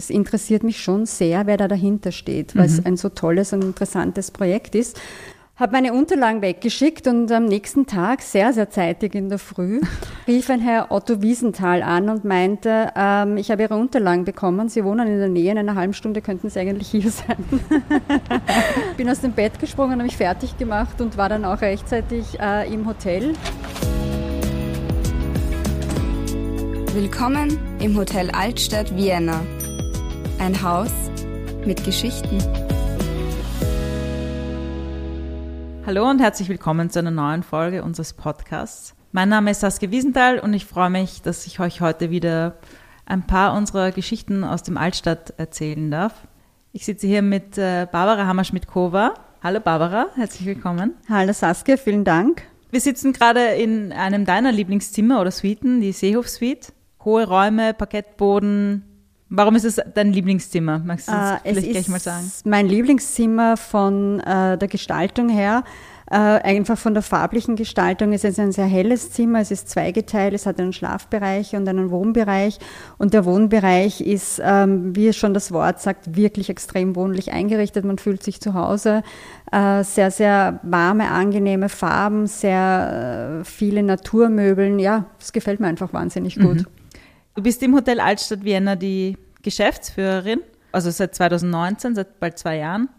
es interessiert mich schon sehr, wer da dahinter steht, weil mhm. es ein so tolles und interessantes Projekt ist habe meine Unterlagen weggeschickt und am nächsten Tag, sehr, sehr zeitig in der Früh, rief ein Herr Otto Wiesenthal an und meinte, ähm, ich habe Ihre Unterlagen bekommen, Sie wohnen in der Nähe, in einer halben Stunde könnten Sie eigentlich hier sein. Bin aus dem Bett gesprungen, habe mich fertig gemacht und war dann auch rechtzeitig äh, im Hotel. Willkommen im Hotel Altstadt Vienna. Ein Haus mit Geschichten. Hallo und herzlich willkommen zu einer neuen Folge unseres Podcasts. Mein Name ist Saskia Wiesenthal und ich freue mich, dass ich euch heute wieder ein paar unserer Geschichten aus dem Altstadt erzählen darf. Ich sitze hier mit äh, Barbara Hammerschmidt-Kova. Hallo Barbara, herzlich willkommen. Hallo Saskia, vielen Dank. Wir sitzen gerade in einem deiner Lieblingszimmer oder Suiten, die Seehof-Suite. Hohe Räume, Parkettboden, Warum ist es dein Lieblingszimmer? Magst du das äh, vielleicht gleich mal sagen? Es ist Mein Lieblingszimmer von äh, der Gestaltung her, äh, einfach von der farblichen Gestaltung. Es ist ein sehr helles Zimmer, es ist zweigeteilt, es hat einen Schlafbereich und einen Wohnbereich. Und der Wohnbereich ist, ähm, wie es schon das Wort sagt, wirklich extrem wohnlich eingerichtet. Man fühlt sich zu Hause. Äh, sehr, sehr warme, angenehme Farben, sehr äh, viele Naturmöbeln. Ja, es gefällt mir einfach wahnsinnig gut. Mhm. Du bist im Hotel Altstadt Vienna die Geschäftsführerin, also seit 2019, seit bald zwei Jahren.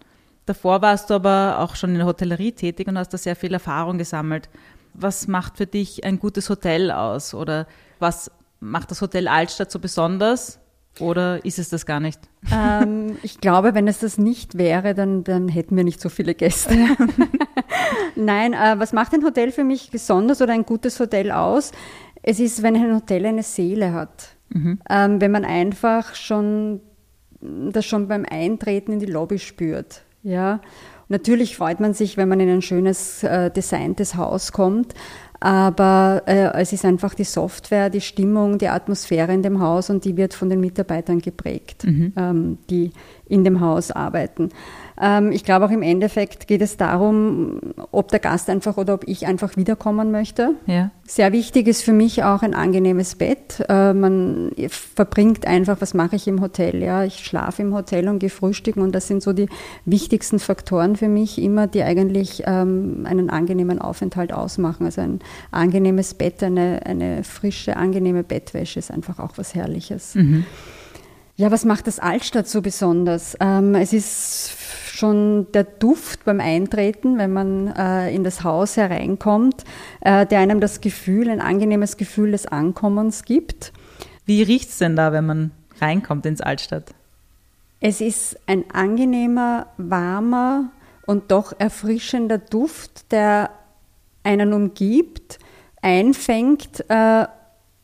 Davor warst du aber auch schon in der Hotellerie tätig und hast da sehr viel Erfahrung gesammelt. Was macht für dich ein gutes Hotel aus? Oder was macht das Hotel Altstadt so besonders? Oder ist es das gar nicht? Ähm, ich glaube, wenn es das nicht wäre, dann, dann hätten wir nicht so viele Gäste. Nein, äh, was macht ein Hotel für mich besonders oder ein gutes Hotel aus? Es ist, wenn ein Hotel eine Seele hat. Mhm. Ähm, wenn man einfach schon das schon beim Eintreten in die Lobby spürt. Ja. Natürlich freut man sich, wenn man in ein schönes äh, designtes Haus kommt, aber äh, es ist einfach die Software, die Stimmung, die Atmosphäre in dem Haus und die wird von den Mitarbeitern geprägt, mhm. ähm, die in dem Haus arbeiten. Ähm, ich glaube auch im Endeffekt geht es darum, ob der Gast einfach oder ob ich einfach wiederkommen möchte. Ja. Sehr wichtig ist für mich auch ein angenehmes Bett. Äh, man verbringt einfach, was mache ich im Hotel? Ja, ich schlafe im Hotel und gehe frühstücken und das sind so die wichtigsten Faktoren für mich immer, die eigentlich ähm, einen angenehmen Aufenthalt ausmachen. Also ein angenehmes Bett, eine, eine frische, angenehme Bettwäsche ist einfach auch was Herrliches. Mhm. Ja, was macht das Altstadt so besonders? Ähm, es ist schon der Duft beim Eintreten, wenn man äh, in das Haus hereinkommt, äh, der einem das Gefühl, ein angenehmes Gefühl des Ankommens gibt. Wie riecht es denn da, wenn man reinkommt ins Altstadt? Es ist ein angenehmer, warmer und doch erfrischender Duft, der einen umgibt, einfängt äh,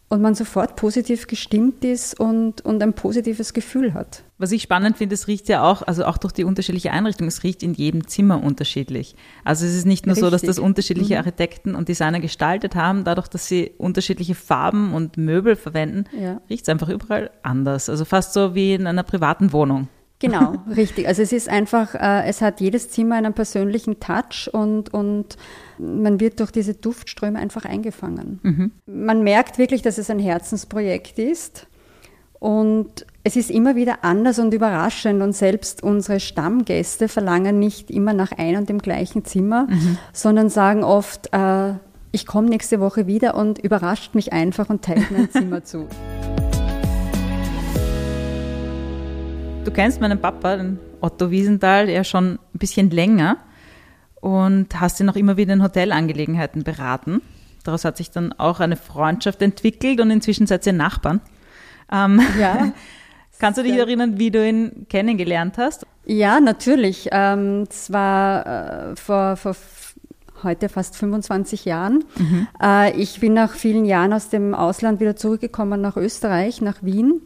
und man sofort positiv gestimmt ist und, und ein positives Gefühl hat. Was ich spannend finde, es riecht ja auch, also auch durch die unterschiedliche Einrichtung, es riecht in jedem Zimmer unterschiedlich. Also es ist nicht nur Richtig. so, dass das unterschiedliche mhm. Architekten und Designer gestaltet haben, dadurch, dass sie unterschiedliche Farben und Möbel verwenden, ja. riecht es einfach überall anders. Also fast so wie in einer privaten Wohnung. Genau, richtig. Also es ist einfach, äh, es hat jedes Zimmer einen persönlichen Touch und, und man wird durch diese Duftströme einfach eingefangen. Mhm. Man merkt wirklich, dass es ein Herzensprojekt ist und es ist immer wieder anders und überraschend und selbst unsere Stammgäste verlangen nicht immer nach ein und dem gleichen Zimmer, mhm. sondern sagen oft, äh, ich komme nächste Woche wieder und überrascht mich einfach und teilt mir ein Zimmer zu. Du kennst meinen Papa, den Otto Wiesenthal, ja schon ein bisschen länger und hast ihn auch immer wieder in Hotelangelegenheiten beraten. Daraus hat sich dann auch eine Freundschaft entwickelt und inzwischen seid ihr Nachbarn. Ähm, ja. Kannst du dich erinnern, wie du ihn kennengelernt hast? Ja, natürlich. Ähm, es war äh, vor, vor heute fast 25 Jahren. Mhm. Äh, ich bin nach vielen Jahren aus dem Ausland wieder zurückgekommen nach Österreich, nach Wien.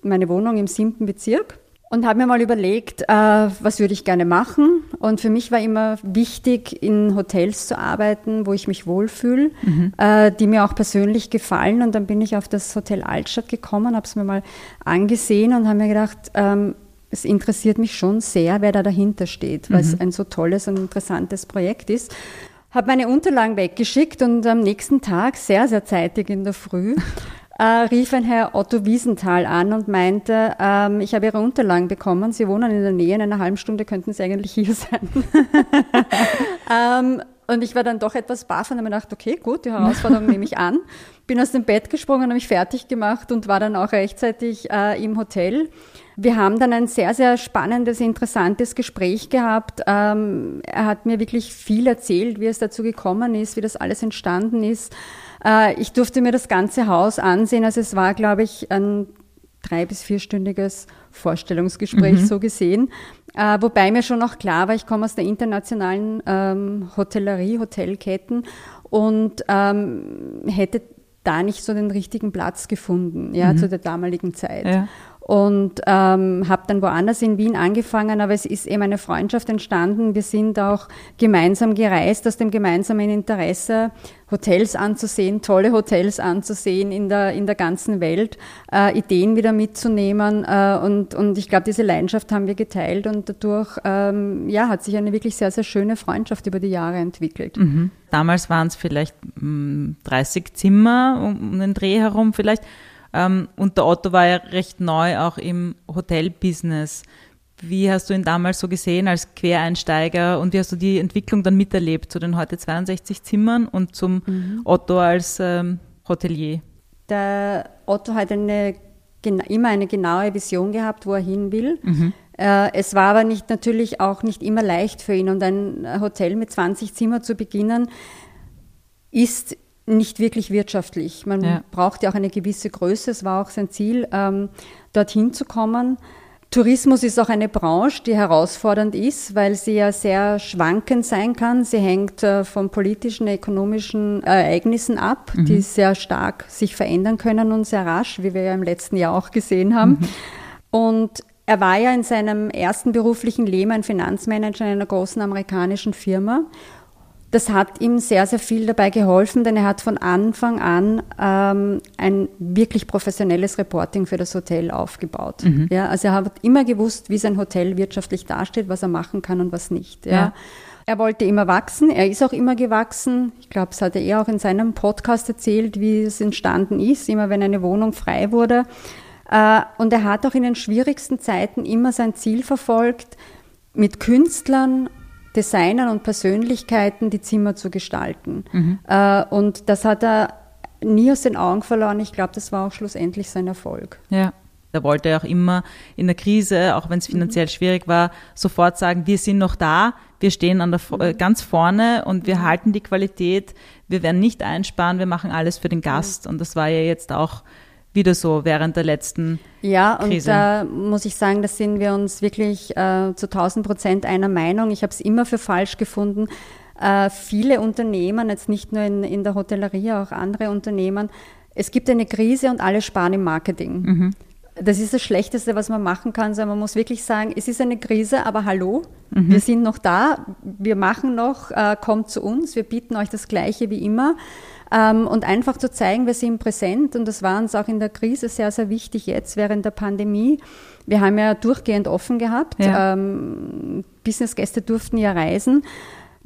Meine Wohnung im siebten Bezirk und habe mir mal überlegt, äh, was würde ich gerne machen. Und für mich war immer wichtig, in Hotels zu arbeiten, wo ich mich wohlfühle, mhm. äh, die mir auch persönlich gefallen. Und dann bin ich auf das Hotel Altstadt gekommen, habe es mir mal angesehen und habe mir gedacht, ähm, es interessiert mich schon sehr, wer da dahinter steht, weil mhm. es ein so tolles und interessantes Projekt ist. Habe meine Unterlagen weggeschickt und am nächsten Tag, sehr, sehr zeitig in der Früh, äh, rief ein Herr Otto Wiesenthal an und meinte, ähm, ich habe Ihre Unterlagen bekommen, Sie wohnen in der Nähe, in einer halben Stunde könnten Sie eigentlich hier sein. ähm, und ich war dann doch etwas baff und habe mir gedacht, okay, gut, die Herausforderung nehme ich an. Bin aus dem Bett gesprungen, habe mich fertig gemacht und war dann auch rechtzeitig äh, im Hotel. Wir haben dann ein sehr, sehr spannendes, interessantes Gespräch gehabt. Ähm, er hat mir wirklich viel erzählt, wie es dazu gekommen ist, wie das alles entstanden ist. Äh, ich durfte mir das ganze Haus ansehen. Also es war, glaube ich, ein drei- bis vierstündiges Vorstellungsgespräch mhm. so gesehen. Äh, wobei mir schon noch klar war, ich komme aus der internationalen ähm, Hotellerie, Hotelketten und ähm, hätte da nicht so den richtigen Platz gefunden, ja, mhm. zu der damaligen Zeit. Ja und ähm, habe dann woanders in Wien angefangen, aber es ist eben eine Freundschaft entstanden. Wir sind auch gemeinsam gereist aus dem gemeinsamen Interesse, Hotels anzusehen, tolle Hotels anzusehen in der, in der ganzen Welt, äh, Ideen wieder mitzunehmen äh, und, und ich glaube, diese Leidenschaft haben wir geteilt und dadurch ähm, ja, hat sich eine wirklich sehr, sehr schöne Freundschaft über die Jahre entwickelt. Mhm. Damals waren es vielleicht mh, 30 Zimmer um, um den Dreh herum vielleicht. Ähm, und der Otto war ja recht neu auch im Hotelbusiness. Wie hast du ihn damals so gesehen als Quereinsteiger und wie hast du die Entwicklung dann miterlebt zu den heute 62 Zimmern und zum mhm. Otto als ähm, Hotelier? Der Otto hat eine, immer eine genaue Vision gehabt, wo er hin will. Mhm. Äh, es war aber nicht, natürlich auch nicht immer leicht für ihn und ein Hotel mit 20 Zimmern zu beginnen, ist nicht wirklich wirtschaftlich. Man ja. braucht ja auch eine gewisse Größe. Es war auch sein Ziel, ähm, dorthin zu kommen. Tourismus ist auch eine Branche, die herausfordernd ist, weil sie ja sehr schwankend sein kann. Sie hängt äh, von politischen, ökonomischen Ereignissen ab, mhm. die sehr stark sich verändern können und sehr rasch, wie wir ja im letzten Jahr auch gesehen haben. Mhm. Und er war ja in seinem ersten beruflichen Leben ein Finanzmanager in einer großen amerikanischen Firma das hat ihm sehr, sehr viel dabei geholfen, denn er hat von Anfang an ähm, ein wirklich professionelles Reporting für das Hotel aufgebaut. Mhm. Ja, also er hat immer gewusst, wie sein Hotel wirtschaftlich dasteht, was er machen kann und was nicht. Ja. ja. Er wollte immer wachsen, er ist auch immer gewachsen. Ich glaube, das hat er auch in seinem Podcast erzählt, wie es entstanden ist, immer wenn eine Wohnung frei wurde. Äh, und er hat auch in den schwierigsten Zeiten immer sein Ziel verfolgt, mit Künstlern Designern und Persönlichkeiten die Zimmer zu gestalten. Mhm. Äh, und das hat er nie aus den Augen verloren. Ich glaube, das war auch schlussendlich sein Erfolg. Ja. Da wollte er auch immer in der Krise, auch wenn es finanziell mhm. schwierig war, sofort sagen, wir sind noch da, wir stehen an der, mhm. ganz vorne und wir mhm. halten die Qualität, wir werden nicht einsparen, wir machen alles für den Gast. Mhm. Und das war ja jetzt auch wieder so während der letzten ja, Krise. Ja, und da muss ich sagen, da sind wir uns wirklich äh, zu 1000 Prozent einer Meinung. Ich habe es immer für falsch gefunden. Äh, viele Unternehmen, jetzt nicht nur in, in der Hotellerie, auch andere Unternehmen, es gibt eine Krise und alle sparen im Marketing. Mhm. Das ist das Schlechteste, was man machen kann. Also man muss wirklich sagen, es ist eine Krise, aber hallo, mhm. wir sind noch da, wir machen noch, äh, kommt zu uns, wir bieten euch das Gleiche wie immer. Ähm, und einfach zu zeigen, wir sind präsent und das war uns auch in der Krise sehr, sehr wichtig jetzt während der Pandemie. Wir haben ja durchgehend offen gehabt. Ja. Ähm, Businessgäste durften ja reisen.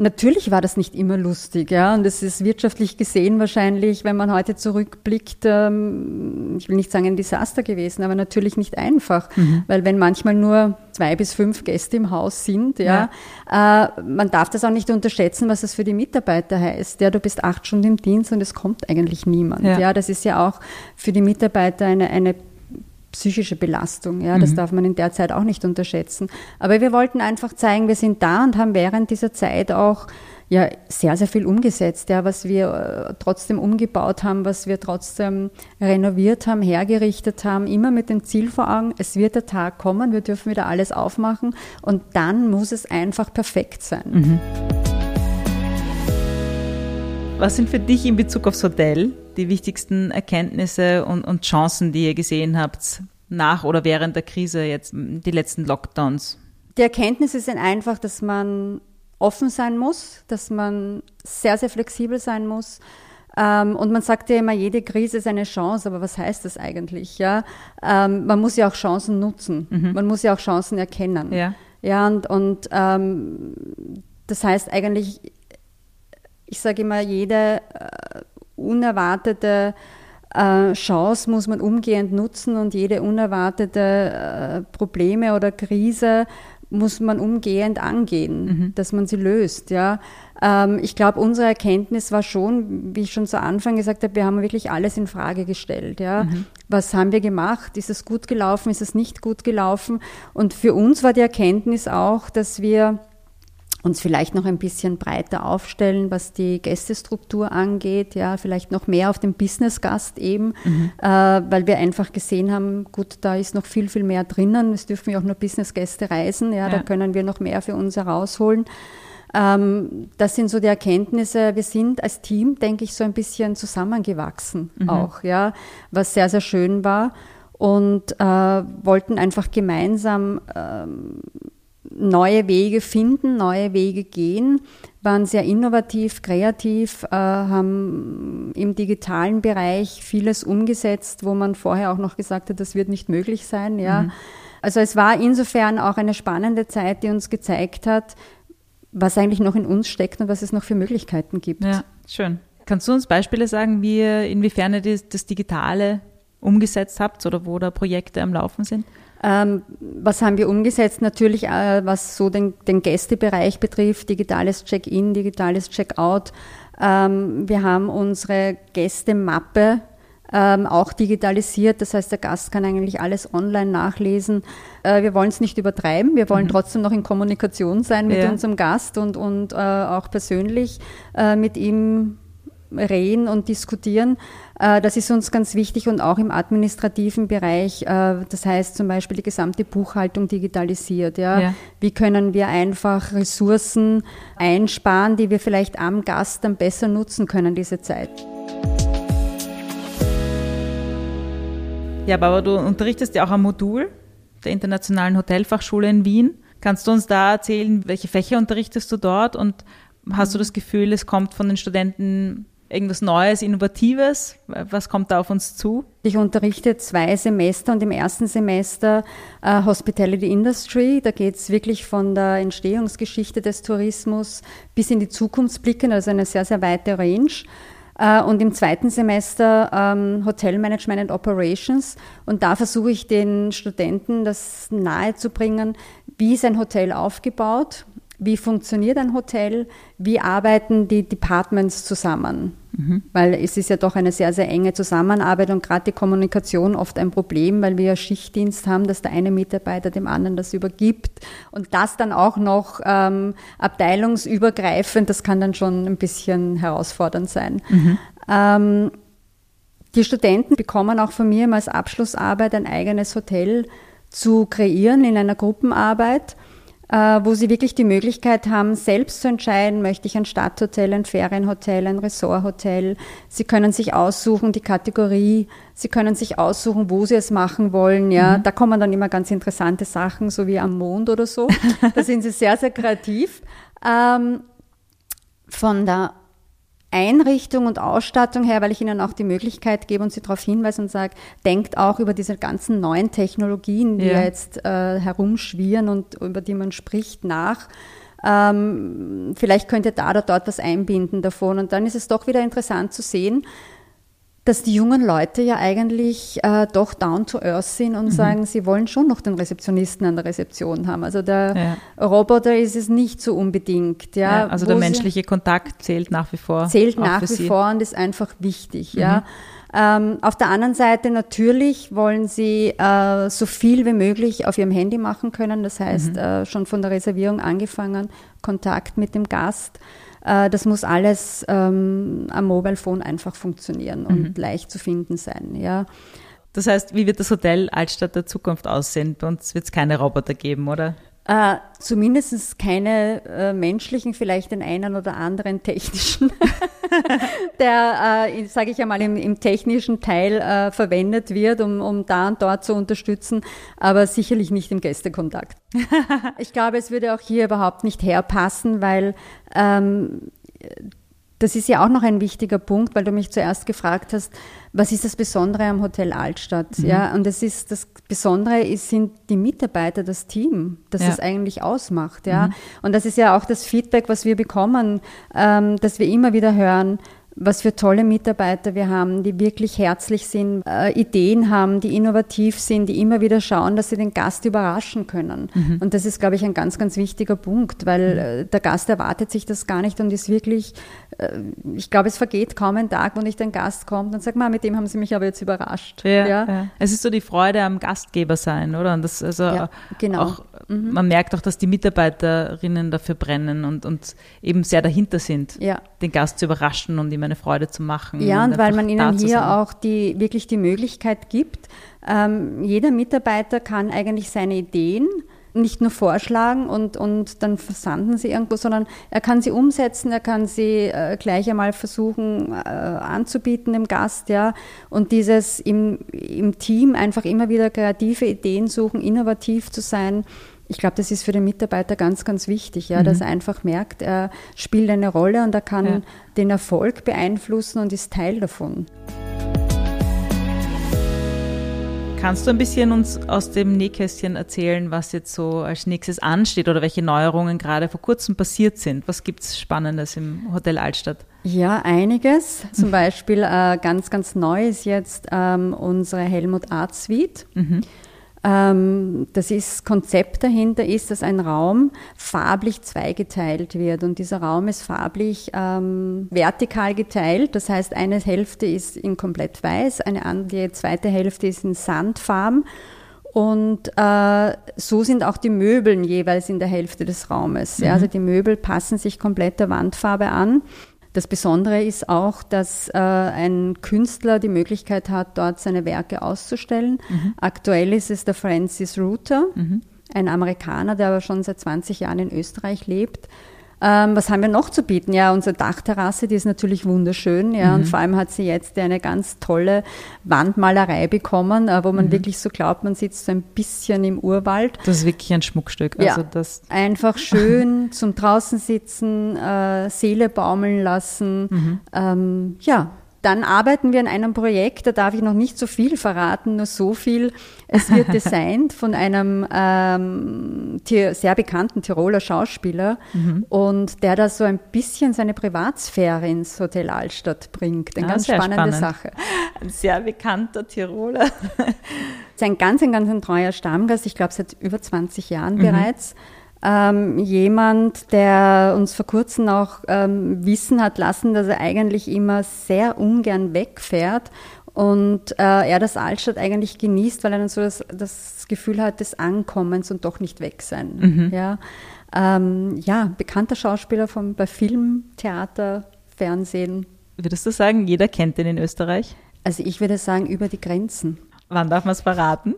Natürlich war das nicht immer lustig, ja, und es ist wirtschaftlich gesehen wahrscheinlich, wenn man heute zurückblickt, ähm, ich will nicht sagen ein Desaster gewesen, aber natürlich nicht einfach, mhm. weil wenn manchmal nur zwei bis fünf Gäste im Haus sind, ja, ja. Äh, man darf das auch nicht unterschätzen, was das für die Mitarbeiter heißt. Ja, du bist acht Stunden im Dienst und es kommt eigentlich niemand. Ja, ja das ist ja auch für die Mitarbeiter eine, eine psychische Belastung. Ja, das mhm. darf man in der Zeit auch nicht unterschätzen. Aber wir wollten einfach zeigen, wir sind da und haben während dieser Zeit auch ja sehr, sehr viel umgesetzt, ja, was wir äh, trotzdem umgebaut haben, was wir trotzdem renoviert haben, hergerichtet haben, immer mit dem Ziel vor Augen, es wird der Tag kommen, wir dürfen wieder alles aufmachen und dann muss es einfach perfekt sein. Mhm. Was sind für dich in Bezug aufs Hotel die wichtigsten Erkenntnisse und, und Chancen, die ihr gesehen habt nach oder während der Krise, jetzt die letzten Lockdowns? Die Erkenntnisse sind einfach, dass man offen sein muss, dass man sehr, sehr flexibel sein muss. Ähm, und man sagt ja immer, jede Krise ist eine Chance, aber was heißt das eigentlich? Ja? Ähm, man muss ja auch Chancen nutzen. Mhm. Man muss ja auch Chancen erkennen. Ja, ja und, und ähm, das heißt eigentlich, ich sage immer, jede äh, unerwartete äh, Chance muss man umgehend nutzen und jede unerwartete äh, Probleme oder Krise muss man umgehend angehen, mhm. dass man sie löst. Ja. Ähm, ich glaube, unsere Erkenntnis war schon, wie ich schon zu Anfang gesagt habe, wir haben wirklich alles in Frage gestellt. Ja. Mhm. Was haben wir gemacht? Ist es gut gelaufen? Ist es nicht gut gelaufen? Und für uns war die Erkenntnis auch, dass wir uns vielleicht noch ein bisschen breiter aufstellen, was die Gästestruktur angeht, ja, vielleicht noch mehr auf den Business-Gast eben, mhm. äh, weil wir einfach gesehen haben, gut, da ist noch viel, viel mehr drinnen. Es dürfen ja auch nur Business-Gäste reisen, ja, ja, da können wir noch mehr für uns herausholen. Ähm, das sind so die Erkenntnisse. Wir sind als Team, denke ich, so ein bisschen zusammengewachsen mhm. auch, ja, was sehr, sehr schön war und äh, wollten einfach gemeinsam ähm, neue Wege finden, neue Wege gehen, waren sehr innovativ, kreativ, äh, haben im digitalen Bereich vieles umgesetzt, wo man vorher auch noch gesagt hat, das wird nicht möglich sein. Ja. Mhm. Also es war insofern auch eine spannende Zeit, die uns gezeigt hat, was eigentlich noch in uns steckt und was es noch für Möglichkeiten gibt. Ja, schön. Kannst du uns Beispiele sagen, wie inwiefern ihr das, das Digitale umgesetzt habt oder wo da Projekte am Laufen sind? Ähm, was haben wir umgesetzt? Natürlich, äh, was so den, den Gästebereich betrifft, digitales Check-in, digitales Check-out. Ähm, wir haben unsere Gästemappe ähm, auch digitalisiert. Das heißt, der Gast kann eigentlich alles online nachlesen. Äh, wir wollen es nicht übertreiben. Wir wollen mhm. trotzdem noch in Kommunikation sein mit ja. unserem Gast und, und äh, auch persönlich äh, mit ihm reden und diskutieren. Äh, das ist uns ganz wichtig und auch im administrativen Bereich. Äh, das heißt zum Beispiel die gesamte Buchhaltung digitalisiert. Ja? ja. Wie können wir einfach Ressourcen einsparen, die wir vielleicht am Gast dann besser nutzen können, diese Zeit? Ja, aber du unterrichtest ja auch am Modul der Internationalen Hotelfachschule in Wien. Kannst du uns da erzählen, welche Fächer unterrichtest du dort und hast du das Gefühl, es kommt von den Studenten irgendwas Neues, Innovatives? Was kommt da auf uns zu? Ich unterrichte zwei Semester und im ersten Semester äh, Hospitality Industry. Da geht es wirklich von der Entstehungsgeschichte des Tourismus bis in die Zukunft blicken, also eine sehr, sehr weite Range. Äh, und im zweiten Semester ähm, Hotel Management and Operations. Und da versuche ich den Studenten das nahezubringen, wie ist ein Hotel aufgebaut, wie funktioniert ein Hotel, wie arbeiten die Departments zusammen. Mhm. Weil es ist ja doch eine sehr, sehr enge Zusammenarbeit und gerade die Kommunikation oft ein Problem, weil wir ja Schichtdienst haben, dass der eine Mitarbeiter dem anderen das übergibt und das dann auch noch ähm, abteilungsübergreifend, das kann dann schon ein bisschen herausfordernd sein. Mhm. Ähm, die Studenten bekommen auch von mir als Abschlussarbeit ein eigenes Hotel zu kreieren in einer Gruppenarbeit wo sie wirklich die Möglichkeit haben, selbst zu entscheiden, möchte ich ein Stadthotel, ein Ferienhotel, ein Resorthotel. Sie können sich aussuchen, die Kategorie, sie können sich aussuchen, wo sie es machen wollen. Ja, mhm. da kommen dann immer ganz interessante Sachen, so wie am Mond oder so. da sind sie sehr, sehr kreativ. Ähm, von der Einrichtung und Ausstattung her, weil ich Ihnen auch die Möglichkeit gebe und Sie darauf hinweise und sage, denkt auch über diese ganzen neuen Technologien, die ja, jetzt äh, herumschwirren und über die man spricht, nach. Ähm, vielleicht könnt ihr da oder dort was einbinden davon. Und dann ist es doch wieder interessant zu sehen, dass die jungen Leute ja eigentlich äh, doch down to earth sind und mhm. sagen, sie wollen schon noch den Rezeptionisten an der Rezeption haben. Also der ja. Roboter ist es nicht so unbedingt. Ja, ja also der menschliche Kontakt zählt nach wie vor. Zählt nach wie sie. vor und ist einfach wichtig. Mhm. Ja. Ähm, auf der anderen Seite natürlich wollen sie äh, so viel wie möglich auf ihrem Handy machen können. Das heißt, mhm. äh, schon von der Reservierung angefangen, Kontakt mit dem Gast. Äh, das muss alles ähm, am Mobile Phone einfach funktionieren und mhm. leicht zu finden sein. Ja. Das heißt, wie wird das Hotel Altstadt der Zukunft aussehen? Bei uns wird es keine Roboter geben, oder? Äh, zumindest keine äh, menschlichen, vielleicht den einen oder anderen technischen, der, äh, sage ich einmal, im, im technischen Teil äh, verwendet wird, um, um da und dort zu unterstützen, aber sicherlich nicht im Gästekontakt. ich glaube, es würde auch hier überhaupt nicht herpassen, weil ähm, das ist ja auch noch ein wichtiger Punkt, weil du mich zuerst gefragt hast, was ist das Besondere am Hotel Altstadt? Mhm. Ja, und das ist das Besondere ist, sind die Mitarbeiter, das Team, das ja. es eigentlich ausmacht. Ja, mhm. und das ist ja auch das Feedback, was wir bekommen, ähm, dass wir immer wieder hören. Was für tolle Mitarbeiter wir haben, die wirklich herzlich sind, äh, Ideen haben, die innovativ sind, die immer wieder schauen, dass sie den Gast überraschen können. Mhm. Und das ist, glaube ich, ein ganz, ganz wichtiger Punkt, weil mhm. äh, der Gast erwartet sich das gar nicht und ist wirklich, äh, ich glaube, es vergeht kaum ein Tag, wo nicht ein Gast kommt und sagt, mal, mit dem haben Sie mich aber jetzt überrascht. Ja, ja. ja. Es ist so die Freude am Gastgeber sein, oder? Und das also ja, genau. auch, mhm. man merkt auch, dass die Mitarbeiterinnen dafür brennen und, und eben sehr dahinter sind, ja. Den Gast zu überraschen und ihm eine Freude zu machen. Ja, und, und weil man ihnen hier auch die, wirklich die Möglichkeit gibt, ähm, jeder Mitarbeiter kann eigentlich seine Ideen nicht nur vorschlagen und, und dann versanden sie irgendwo, sondern er kann sie umsetzen, er kann sie äh, gleich einmal versuchen äh, anzubieten dem Gast, ja. Und dieses im, im Team einfach immer wieder kreative Ideen suchen, innovativ zu sein, ich glaube, das ist für den Mitarbeiter ganz, ganz wichtig, ja, mhm. dass er einfach merkt, er spielt eine Rolle und er kann ja. den Erfolg beeinflussen und ist Teil davon. Kannst du ein bisschen uns aus dem Nähkästchen erzählen, was jetzt so als nächstes ansteht oder welche Neuerungen gerade vor kurzem passiert sind? Was gibt es Spannendes im Hotel Altstadt? Ja, einiges. Zum Beispiel äh, ganz, ganz neu ist jetzt ähm, unsere Helmut Art Suite. Mhm. Ähm, das ist, Konzept dahinter ist, dass ein Raum farblich zweigeteilt wird und dieser Raum ist farblich ähm, vertikal geteilt. Das heißt, eine Hälfte ist in komplett weiß, eine andere, die zweite Hälfte ist in Sandfarben und äh, so sind auch die Möbeln jeweils in der Hälfte des Raumes. Mhm. Ja, also die Möbel passen sich komplett der Wandfarbe an. Das Besondere ist auch, dass äh, ein Künstler die Möglichkeit hat, dort seine Werke auszustellen. Mhm. Aktuell ist es der Francis Ruther, mhm. ein Amerikaner, der aber schon seit 20 Jahren in Österreich lebt ähm, was haben wir noch zu bieten? Ja, unsere Dachterrasse, die ist natürlich wunderschön. Ja, mhm. und vor allem hat sie jetzt eine ganz tolle Wandmalerei bekommen, äh, wo man mhm. wirklich so glaubt, man sitzt so ein bisschen im Urwald. Das ist wirklich ein Schmuckstück. Also ja, das einfach schön zum draußen sitzen, äh, Seele baumeln lassen. Mhm. Ähm, ja, dann arbeiten wir an einem Projekt, da darf ich noch nicht so viel verraten, nur so viel. Es wird designt von einem ähm, sehr bekannten Tiroler Schauspieler mhm. und der da so ein bisschen seine Privatsphäre ins Hotel Altstadt bringt. Eine ja, ganz spannende spannend. Sache. Ein sehr bekannter Tiroler. Sein ganz, ein ganz ein treuer Stammgast, ich glaube seit über 20 Jahren mhm. bereits ähm, jemand, der uns vor kurzem auch ähm, wissen hat lassen, dass er eigentlich immer sehr ungern wegfährt und äh, er das Altstadt eigentlich genießt, weil er dann so das, das Gefühl hat des Ankommens und doch nicht weg sein. Mhm. Ja, ähm, ja, bekannter Schauspieler vom, bei Film, Theater, Fernsehen. Würdest du sagen, jeder kennt ihn in Österreich? Also ich würde sagen, über die Grenzen. Wann darf man es verraten?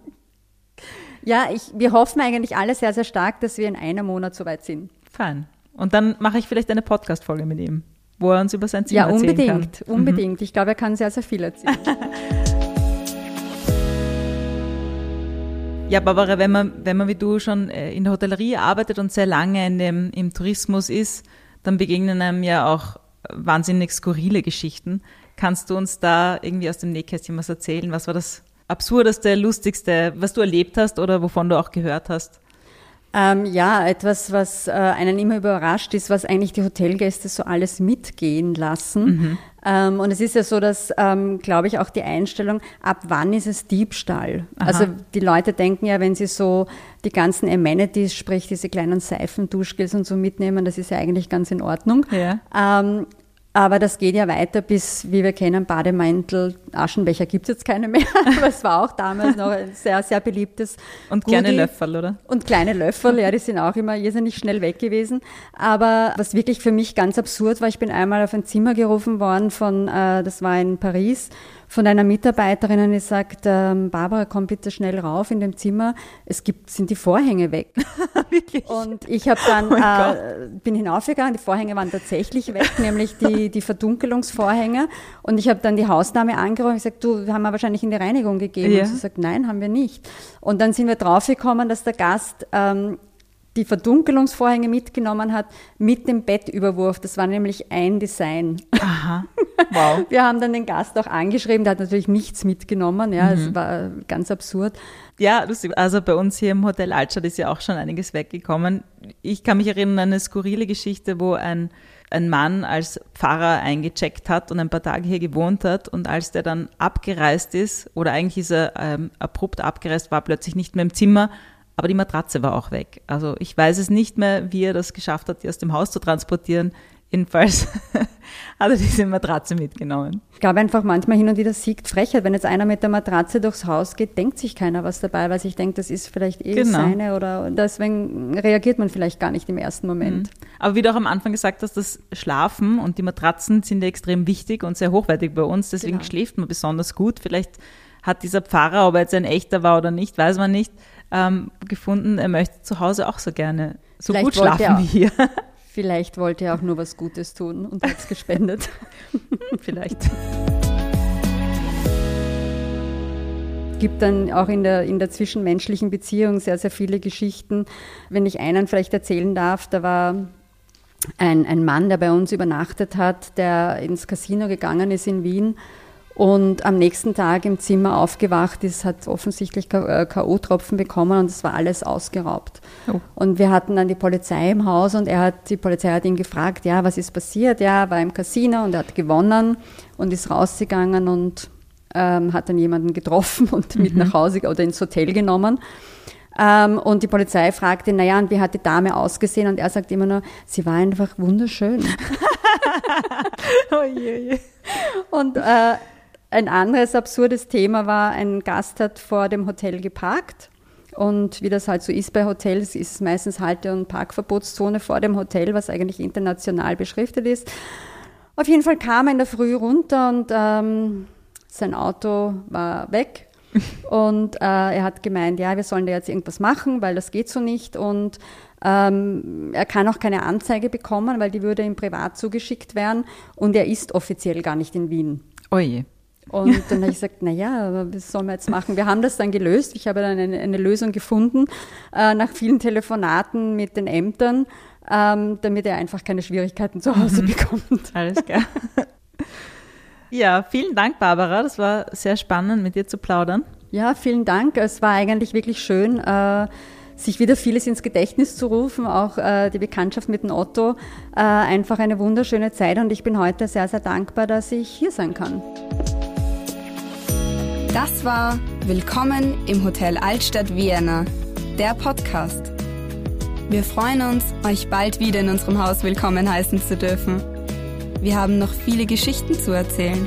Ja, ich, wir hoffen eigentlich alle sehr, sehr stark, dass wir in einem Monat soweit sind. Fein. Und dann mache ich vielleicht eine Podcast-Folge mit ihm, wo er uns über sein Zimmer ja, erzählen kann. Ja, unbedingt, unbedingt. Mhm. Ich glaube, er kann sehr, sehr viel erzählen. ja, Barbara, wenn man, wenn man wie du schon äh, in der Hotellerie arbeitet und sehr lange in dem, im Tourismus ist, dann begegnen einem ja auch wahnsinnig skurrile Geschichten. Kannst du uns da irgendwie aus dem Nähkästchen was erzählen? Was war das absurdeste, lustigste, was du erlebt hast oder wovon du auch gehört hast? Ähm, ja, etwas, was äh, einen immer überrascht ist, was eigentlich die Hotelgäste so alles mitgehen lassen. Mhm. Ähm, und es ist ja so, dass, ähm, glaube ich, auch die Einstellung, ab wann ist es Diebstahl? Aha. Also die Leute denken ja, wenn sie so die ganzen Amenities, sprich diese kleinen Seifen, Duschgels und so mitnehmen, das ist ja eigentlich ganz in Ordnung. Ja. Ähm, aber das geht ja weiter bis, wie wir kennen, Bademantel, Aschenbecher gibt es jetzt keine mehr, aber es war auch damals noch ein sehr, sehr beliebtes. Und Goodie. kleine Löffel, oder? Und kleine Löffel, ja, die sind auch immer irrsinnig schnell weg gewesen. Aber was wirklich für mich ganz absurd war, ich bin einmal auf ein Zimmer gerufen worden von, äh, das war in Paris, von einer Mitarbeiterin und die sagt, ähm, Barbara, komm bitte schnell rauf in dem Zimmer, es gibt, sind die Vorhänge weg. Wirklich? Und ich habe dann, oh äh, bin hinaufgegangen, die Vorhänge waren tatsächlich weg, nämlich die, die Verdunkelungsvorhänge. Und ich habe dann die Hausdame angerufen und gesagt, du, haben wir wahrscheinlich in die Reinigung gegeben. Ja. Und sie sagt, nein, haben wir nicht. Und dann sind wir draufgekommen, dass der Gast ähm, die Verdunkelungsvorhänge mitgenommen hat mit dem Bettüberwurf. Das war nämlich ein Design. Aha. Wow. Wir haben dann den Gast auch angeschrieben, der hat natürlich nichts mitgenommen. Ja, es mhm. war ganz absurd. Ja, lustig. Also bei uns hier im Hotel Altstadt ist ja auch schon einiges weggekommen. Ich kann mich erinnern an eine skurrile Geschichte, wo ein ein Mann als Pfarrer eingecheckt hat und ein paar Tage hier gewohnt hat und als der dann abgereist ist, oder eigentlich ist er ähm, abrupt abgereist, war plötzlich nicht mehr im Zimmer, aber die Matratze war auch weg. Also ich weiß es nicht mehr, wie er das geschafft hat, die aus dem Haus zu transportieren. Jedenfalls hat er diese Matratze mitgenommen. Ich glaube einfach manchmal hin und wieder siegt Frechheit. Wenn jetzt einer mit der Matratze durchs Haus geht, denkt sich keiner was dabei, weil sich denkt, das ist vielleicht eh genau. seine oder deswegen reagiert man vielleicht gar nicht im ersten Moment. Mhm. Aber wie du auch am Anfang gesagt hast, das Schlafen und die Matratzen sind ja extrem wichtig und sehr hochwertig bei uns, deswegen genau. schläft man besonders gut. Vielleicht hat dieser Pfarrer, ob er jetzt ein echter war oder nicht, weiß man nicht, ähm, gefunden, er möchte zu Hause auch so gerne so vielleicht gut schlafen wie hier. Vielleicht wollte er auch nur was Gutes tun und hat es gespendet. Vielleicht. Es gibt dann auch in der, in der zwischenmenschlichen Beziehung sehr, sehr viele Geschichten. Wenn ich einen vielleicht erzählen darf, da war ein, ein Mann, der bei uns übernachtet hat, der ins Casino gegangen ist in Wien und am nächsten Tag im Zimmer aufgewacht ist, hat offensichtlich K.O.-Tropfen äh, bekommen und es war alles ausgeraubt. Oh. Und wir hatten dann die Polizei im Haus und er hat, die Polizei hat ihn gefragt, ja, was ist passiert? Ja, war im Casino und er hat gewonnen und ist rausgegangen und ähm, hat dann jemanden getroffen und mhm. mit nach Hause oder ins Hotel genommen. Ähm, und die Polizei fragte naja, und wie hat die Dame ausgesehen? Und er sagt immer nur, sie war einfach wunderschön. oh je, je. Und äh, ein anderes absurdes Thema war, ein Gast hat vor dem Hotel geparkt. Und wie das halt so ist bei Hotels, ist es meistens Halte- und Parkverbotszone vor dem Hotel, was eigentlich international beschriftet ist. Auf jeden Fall kam er in der Früh runter und ähm, sein Auto war weg. und äh, er hat gemeint, ja, wir sollen da jetzt irgendwas machen, weil das geht so nicht. Und ähm, er kann auch keine Anzeige bekommen, weil die würde ihm privat zugeschickt werden. Und er ist offiziell gar nicht in Wien. Oje. Und dann habe ich gesagt, naja, was sollen wir jetzt machen? Wir haben das dann gelöst. Ich habe dann eine, eine Lösung gefunden, äh, nach vielen Telefonaten mit den Ämtern, ähm, damit er einfach keine Schwierigkeiten zu Hause mhm. bekommt. Alles klar. Ja, vielen Dank, Barbara. Das war sehr spannend, mit dir zu plaudern. Ja, vielen Dank. Es war eigentlich wirklich schön, äh, sich wieder vieles ins Gedächtnis zu rufen, auch äh, die Bekanntschaft mit dem Otto. Äh, einfach eine wunderschöne Zeit und ich bin heute sehr, sehr dankbar, dass ich hier sein kann. Das war Willkommen im Hotel Altstadt Vienna, der Podcast. Wir freuen uns, euch bald wieder in unserem Haus willkommen heißen zu dürfen. Wir haben noch viele Geschichten zu erzählen.